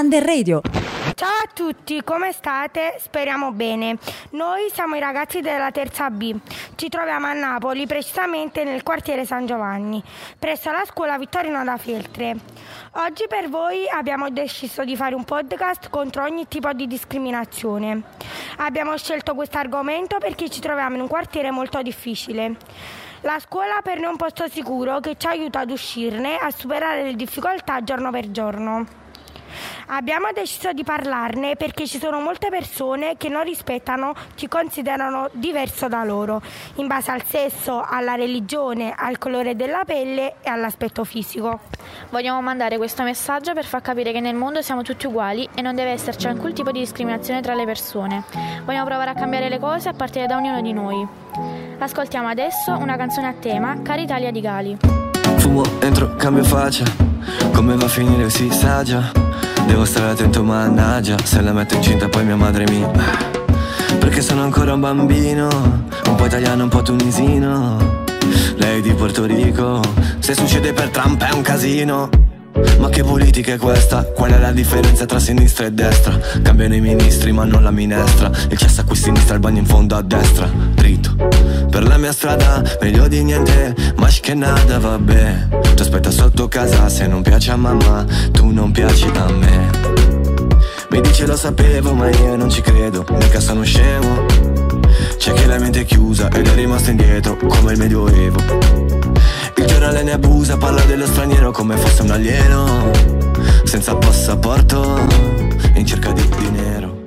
Under Radio. Ciao a tutti, come state? Speriamo bene. Noi siamo i ragazzi della terza B. Ci troviamo a Napoli, precisamente nel quartiere San Giovanni, presso la scuola Vittorino da Feltre. Oggi per voi abbiamo deciso di fare un podcast contro ogni tipo di discriminazione. Abbiamo scelto questo argomento perché ci troviamo in un quartiere molto difficile. La scuola per noi è un posto sicuro che ci aiuta ad uscirne, a superare le difficoltà giorno per giorno. Abbiamo deciso di parlarne perché ci sono molte persone che non rispettano chi considerano diverso da loro, in base al sesso, alla religione, al colore della pelle e all'aspetto fisico. Vogliamo mandare questo messaggio per far capire che nel mondo siamo tutti uguali e non deve esserci alcun tipo di discriminazione tra le persone. Vogliamo provare a cambiare le cose a partire da ognuno di noi. Ascoltiamo adesso una canzone a tema, Cara Italia di Gali. Fumo, entro, cambio faccia, come va a finire si sa già. Devo stare attento mannaggia. Se la metto incinta poi mia madre mi Perché sono ancora un bambino. Un po' italiano, un po' tunisino. Lei di Porto Rico. Se succede per Trump è un casino ma che politica è questa? Qual è la differenza tra sinistra e destra? Cambiano i ministri ma non la minestra. Il cesso a qui sinistra, il bagno in fondo a destra. Dritto. Per la mia strada, meglio di niente. Ma che nada, vabbè. Ti aspetta sotto casa se non piace a mamma Tu non piaci a me. Mi dice lo sapevo ma io non ci credo. Mica sono scemo. C'è che la mente è chiusa ed è rimasto indietro Come il medioevo il giornale ne abusa, parla dello straniero come fosse un alieno Senza passaporto, in cerca di dinero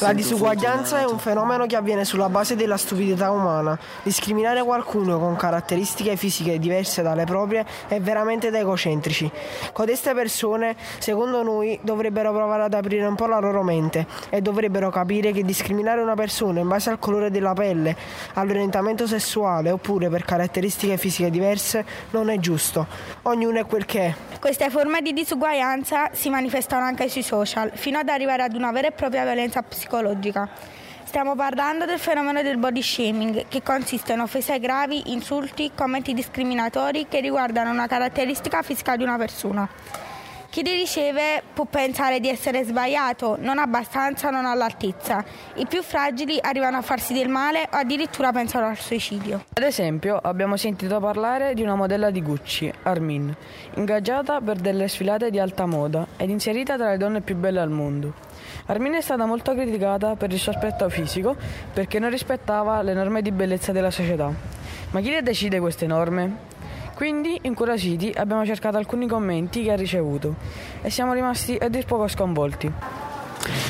la disuguaglianza è un fenomeno che avviene sulla base della stupidità umana. Discriminare qualcuno con caratteristiche fisiche diverse dalle proprie è veramente da egocentrici. Codeste persone, secondo noi, dovrebbero provare ad aprire un po' la loro mente e dovrebbero capire che discriminare una persona in base al colore della pelle, all'orientamento sessuale oppure per caratteristiche fisiche diverse non è giusto. Ognuno è quel che è. Queste forme di disuguaglianza si manifestano anche sui social, fino ad arrivare ad una vera e propria violenza psicologica. Stiamo parlando del fenomeno del body shaming, che consiste in offese gravi, insulti, commenti discriminatori che riguardano una caratteristica fisica di una persona. Chi li riceve può pensare di essere sbagliato, non abbastanza, non all'altezza. I più fragili arrivano a farsi del male o addirittura pensano al suicidio. Ad esempio, abbiamo sentito parlare di una modella di Gucci, Armin, ingaggiata per delle sfilate di alta moda ed inserita tra le donne più belle al mondo. Armin è stata molto criticata per il suo aspetto fisico perché non rispettava le norme di bellezza della società. Ma chi le decide queste norme? Quindi, incuriositi, abbiamo cercato alcuni commenti che ha ricevuto e siamo rimasti a dir poco sconvolti.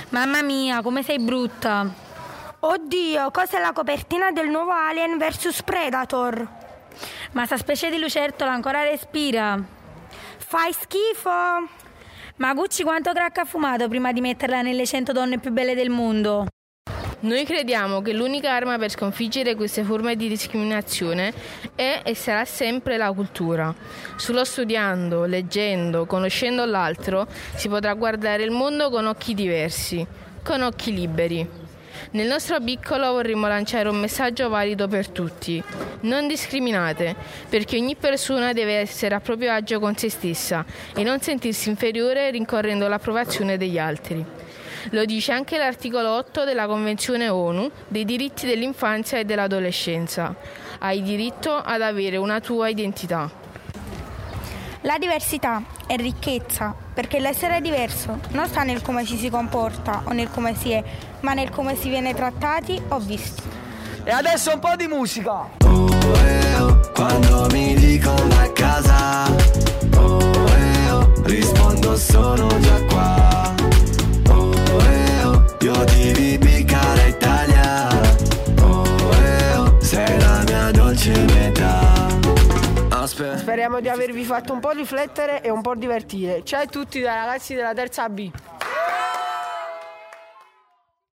Mamma mia, come sei brutta! Oddio, cos'è la copertina del nuovo Alien vs Predator? Ma sta specie di lucertola ancora respira. Fai schifo! Ma Gucci quanto crack ha fumato prima di metterla nelle 100 donne più belle del mondo? Noi crediamo che l'unica arma per sconfiggere queste forme di discriminazione è e sarà sempre la cultura. Solo studiando, leggendo, conoscendo l'altro si potrà guardare il mondo con occhi diversi, con occhi liberi. Nel nostro piccolo vorremmo lanciare un messaggio valido per tutti. Non discriminate, perché ogni persona deve essere a proprio agio con se stessa e non sentirsi inferiore rincorrendo l'approvazione degli altri. Lo dice anche l'articolo 8 della Convenzione ONU dei diritti dell'infanzia e dell'adolescenza. Hai diritto ad avere una tua identità. La diversità è ricchezza, perché l'essere diverso non sta nel come ci si comporta o nel come si è, ma nel come si viene trattati o visti. E adesso un po' di musica! Speriamo di avervi fatto un po' riflettere e un po' divertire. Ciao a tutti dai ragazzi della terza B.